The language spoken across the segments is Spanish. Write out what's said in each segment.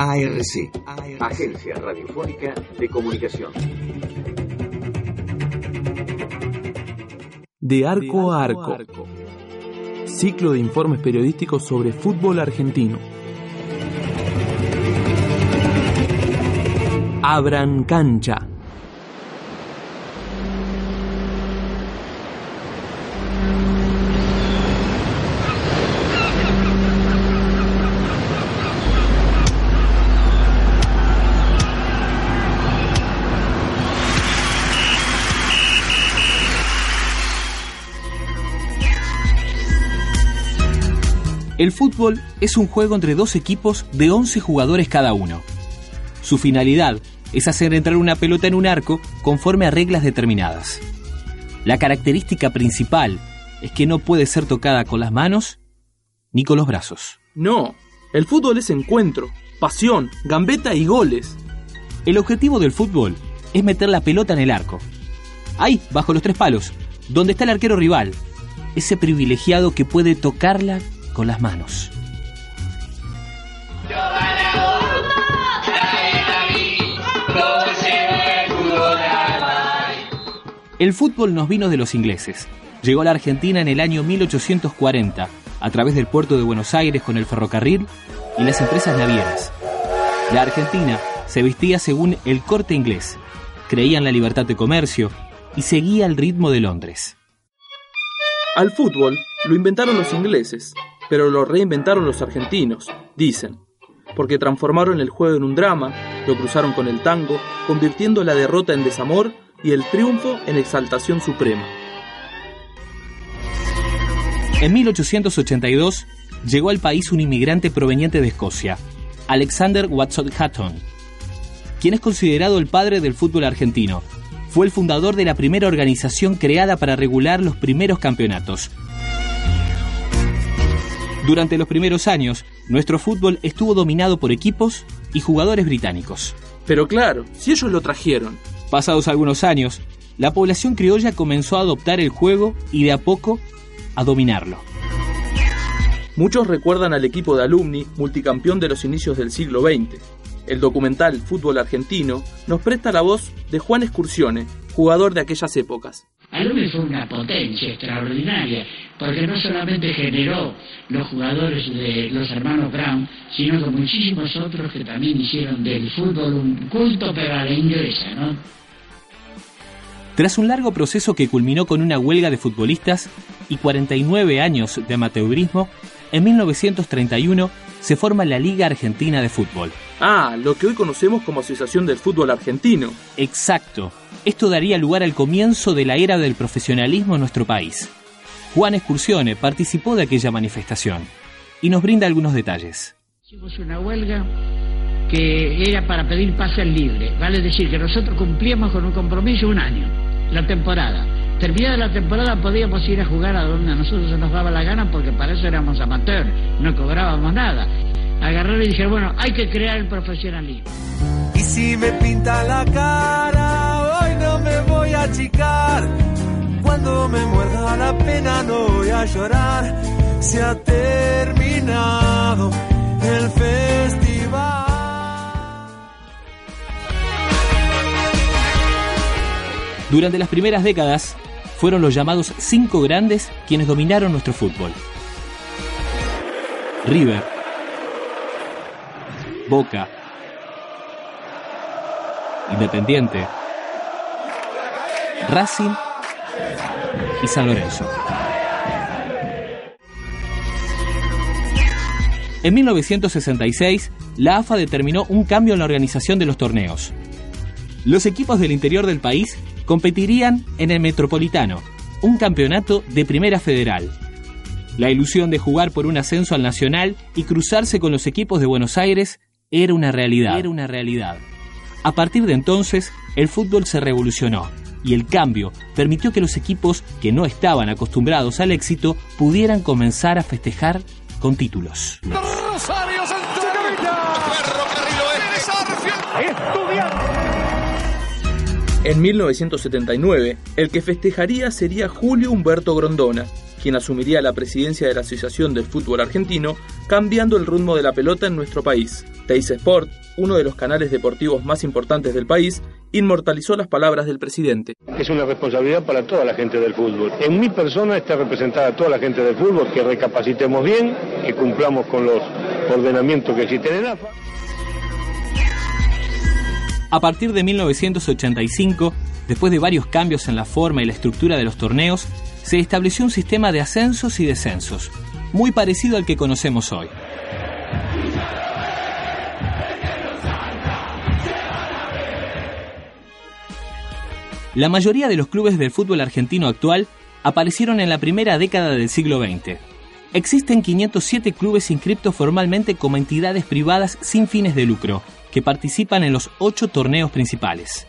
ARC, Agencia Radiofónica de Comunicación. De arco a arco. Ciclo de informes periodísticos sobre fútbol argentino. Abran cancha. El fútbol es un juego entre dos equipos de 11 jugadores cada uno. Su finalidad es hacer entrar una pelota en un arco conforme a reglas determinadas. La característica principal es que no puede ser tocada con las manos ni con los brazos. No, el fútbol es encuentro, pasión, gambeta y goles. El objetivo del fútbol es meter la pelota en el arco. Ahí, bajo los tres palos, donde está el arquero rival, ese privilegiado que puede tocarla con las manos. El fútbol nos vino de los ingleses. Llegó a la Argentina en el año 1840 a través del puerto de Buenos Aires con el ferrocarril y las empresas navieras. La Argentina se vestía según el corte inglés, creía en la libertad de comercio y seguía el ritmo de Londres. Al fútbol lo inventaron los ingleses, pero lo reinventaron los argentinos, dicen, porque transformaron el juego en un drama, lo cruzaron con el tango, convirtiendo la derrota en desamor y el triunfo en exaltación suprema. En 1882 llegó al país un inmigrante proveniente de Escocia, Alexander Watson Hatton, quien es considerado el padre del fútbol argentino. Fue el fundador de la primera organización creada para regular los primeros campeonatos, durante los primeros años, nuestro fútbol estuvo dominado por equipos y jugadores británicos. Pero claro, si ellos lo trajeron. Pasados algunos años, la población criolla comenzó a adoptar el juego y de a poco a dominarlo. Muchos recuerdan al equipo de alumni multicampeón de los inicios del siglo XX. El documental Fútbol Argentino nos presta la voz de Juan Excursione, jugador de aquellas épocas. Alumni fue una potencia extraordinaria, porque no solamente generó los jugadores de los hermanos Brown, sino que muchísimos otros que también hicieron del fútbol un culto pero a la inglesa, ¿no? Tras un largo proceso que culminó con una huelga de futbolistas y 49 años de amateurismo, en 1931 se forma la Liga Argentina de Fútbol. Ah, lo que hoy conocemos como Asociación del Fútbol Argentino. Exacto. Esto daría lugar al comienzo de la era del profesionalismo en nuestro país. Juan Excursione participó de aquella manifestación y nos brinda algunos detalles. Hicimos una huelga que era para pedir pases libres, vale decir que nosotros cumplíamos con un compromiso un año, la temporada. Terminada la temporada podíamos ir a jugar a donde a nosotros se nos daba la gana porque para eso éramos amateurs, no cobrábamos nada. Agarraron y dijeron, bueno, hay que crear el profesionalismo. Y si me pinta la cara, hoy no me voy a achicar. Cuando me muerda la pena no voy a llorar. Se ha terminado el festival. Durante las primeras décadas, fueron los llamados cinco grandes quienes dominaron nuestro fútbol. River, Boca, Independiente, Racing y San Lorenzo. En 1966, la AFA determinó un cambio en la organización de los torneos. Los equipos del interior del país competirían en el Metropolitano, un campeonato de Primera Federal. La ilusión de jugar por un ascenso al Nacional y cruzarse con los equipos de Buenos Aires era una realidad. Era una realidad. A partir de entonces, el fútbol se revolucionó y el cambio permitió que los equipos que no estaban acostumbrados al éxito pudieran comenzar a festejar con títulos. En 1979, el que festejaría sería Julio Humberto Grondona, quien asumiría la presidencia de la Asociación del Fútbol Argentino, cambiando el rumbo de la pelota en nuestro país. Teis Sport, uno de los canales deportivos más importantes del país, inmortalizó las palabras del presidente. Es una responsabilidad para toda la gente del fútbol. En mi persona está representada toda la gente del fútbol, que recapacitemos bien, que cumplamos con los ordenamientos que existen en AFA. A partir de 1985, después de varios cambios en la forma y la estructura de los torneos, se estableció un sistema de ascensos y descensos, muy parecido al que conocemos hoy. La mayoría de los clubes del fútbol argentino actual aparecieron en la primera década del siglo XX. Existen 507 clubes inscriptos formalmente como entidades privadas sin fines de lucro, que participan en los ocho torneos principales.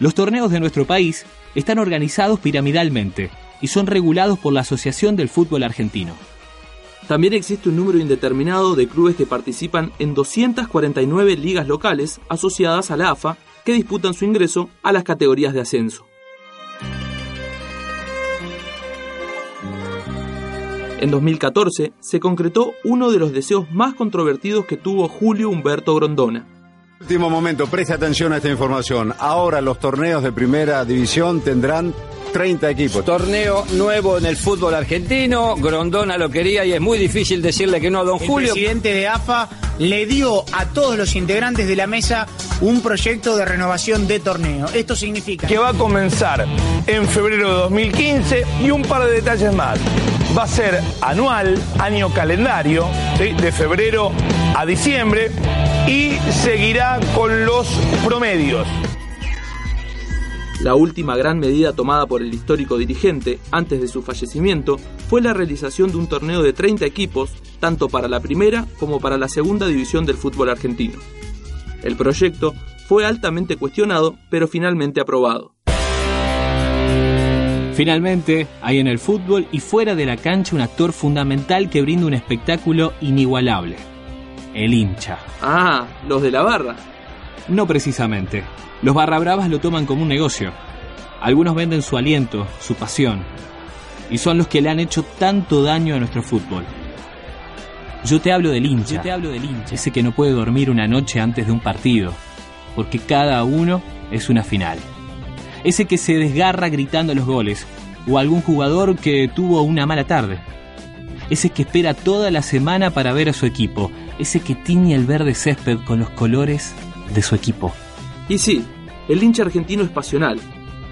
Los torneos de nuestro país están organizados piramidalmente y son regulados por la Asociación del Fútbol Argentino. También existe un número indeterminado de clubes que participan en 249 ligas locales asociadas a la AFA que disputan su ingreso a las categorías de ascenso. En 2014 se concretó uno de los deseos más controvertidos que tuvo Julio Humberto Grondona. Último momento, preste atención a esta información. Ahora los torneos de primera división tendrán 30 equipos. Torneo nuevo en el fútbol argentino. Grondona lo quería y es muy difícil decirle que no a don Julio. El presidente de AFA le dio a todos los integrantes de la mesa un proyecto de renovación de torneo. Esto significa que va a comenzar en febrero de 2015 y un par de detalles más. Va a ser anual, año calendario, de febrero a diciembre y seguirá con los promedios. La última gran medida tomada por el histórico dirigente antes de su fallecimiento fue la realización de un torneo de 30 equipos, tanto para la primera como para la segunda división del fútbol argentino. El proyecto fue altamente cuestionado, pero finalmente aprobado. Finalmente, hay en el fútbol y fuera de la cancha un actor fundamental que brinda un espectáculo inigualable. El hincha. Ah, los de la barra. No precisamente. Los barra bravas lo toman como un negocio. Algunos venden su aliento, su pasión. Y son los que le han hecho tanto daño a nuestro fútbol. Yo te hablo del hincha. Yo te hablo del hincha. Ese que no puede dormir una noche antes de un partido. Porque cada uno es una final. Ese que se desgarra gritando los goles. O algún jugador que tuvo una mala tarde. Ese que espera toda la semana para ver a su equipo. Ese que tiñe el verde césped con los colores de su equipo. Y sí, el hincha argentino es pasional.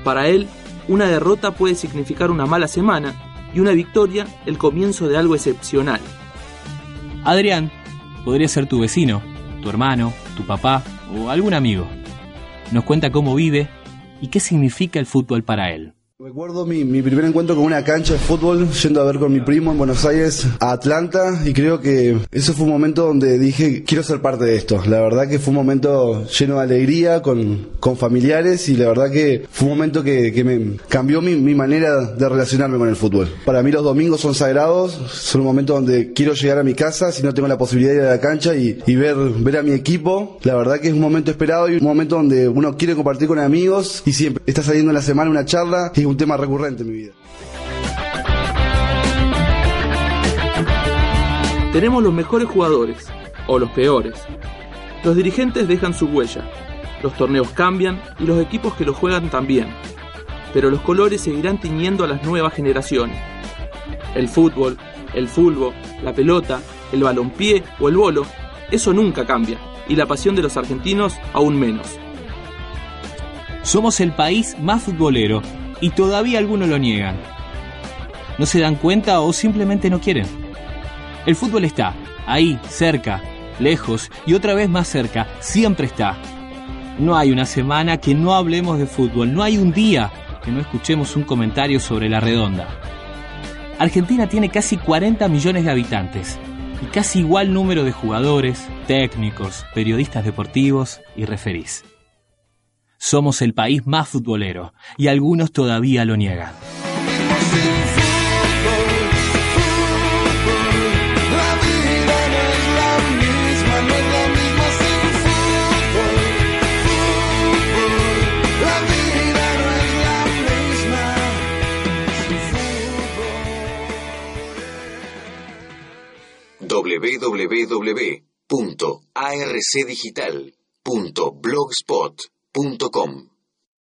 Para él, una derrota puede significar una mala semana y una victoria el comienzo de algo excepcional. Adrián podría ser tu vecino, tu hermano, tu papá o algún amigo. Nos cuenta cómo vive y qué significa el fútbol para él. Recuerdo mi, mi, primer encuentro con una cancha de fútbol, yendo a ver con mi primo en Buenos Aires a Atlanta, y creo que eso fue un momento donde dije, quiero ser parte de esto. La verdad que fue un momento lleno de alegría, con, con familiares, y la verdad que fue un momento que, que me cambió mi, mi, manera de relacionarme con el fútbol. Para mí los domingos son sagrados, son un momento donde quiero llegar a mi casa si no tengo la posibilidad de ir a la cancha y, y ver, ver a mi equipo. La verdad que es un momento esperado y un momento donde uno quiere compartir con amigos y siempre está saliendo en la semana una charla y un tema recurrente en mi vida. Tenemos los mejores jugadores, o los peores. Los dirigentes dejan su huella, los torneos cambian y los equipos que los juegan también. Pero los colores seguirán tiñendo a las nuevas generaciones. El fútbol, el fulbo, la pelota, el balompié o el bolo, eso nunca cambia, y la pasión de los argentinos aún menos. Somos el país más futbolero y todavía algunos lo niegan. No se dan cuenta o simplemente no quieren. El fútbol está, ahí, cerca, lejos y otra vez más cerca, siempre está. No hay una semana que no hablemos de fútbol, no hay un día que no escuchemos un comentario sobre la redonda. Argentina tiene casi 40 millones de habitantes y casi igual número de jugadores, técnicos, periodistas deportivos y referís. Somos el país más futbolero y algunos todavía lo niegan. www.arcdigital.blogspot www.arcdigital.blogspot.com.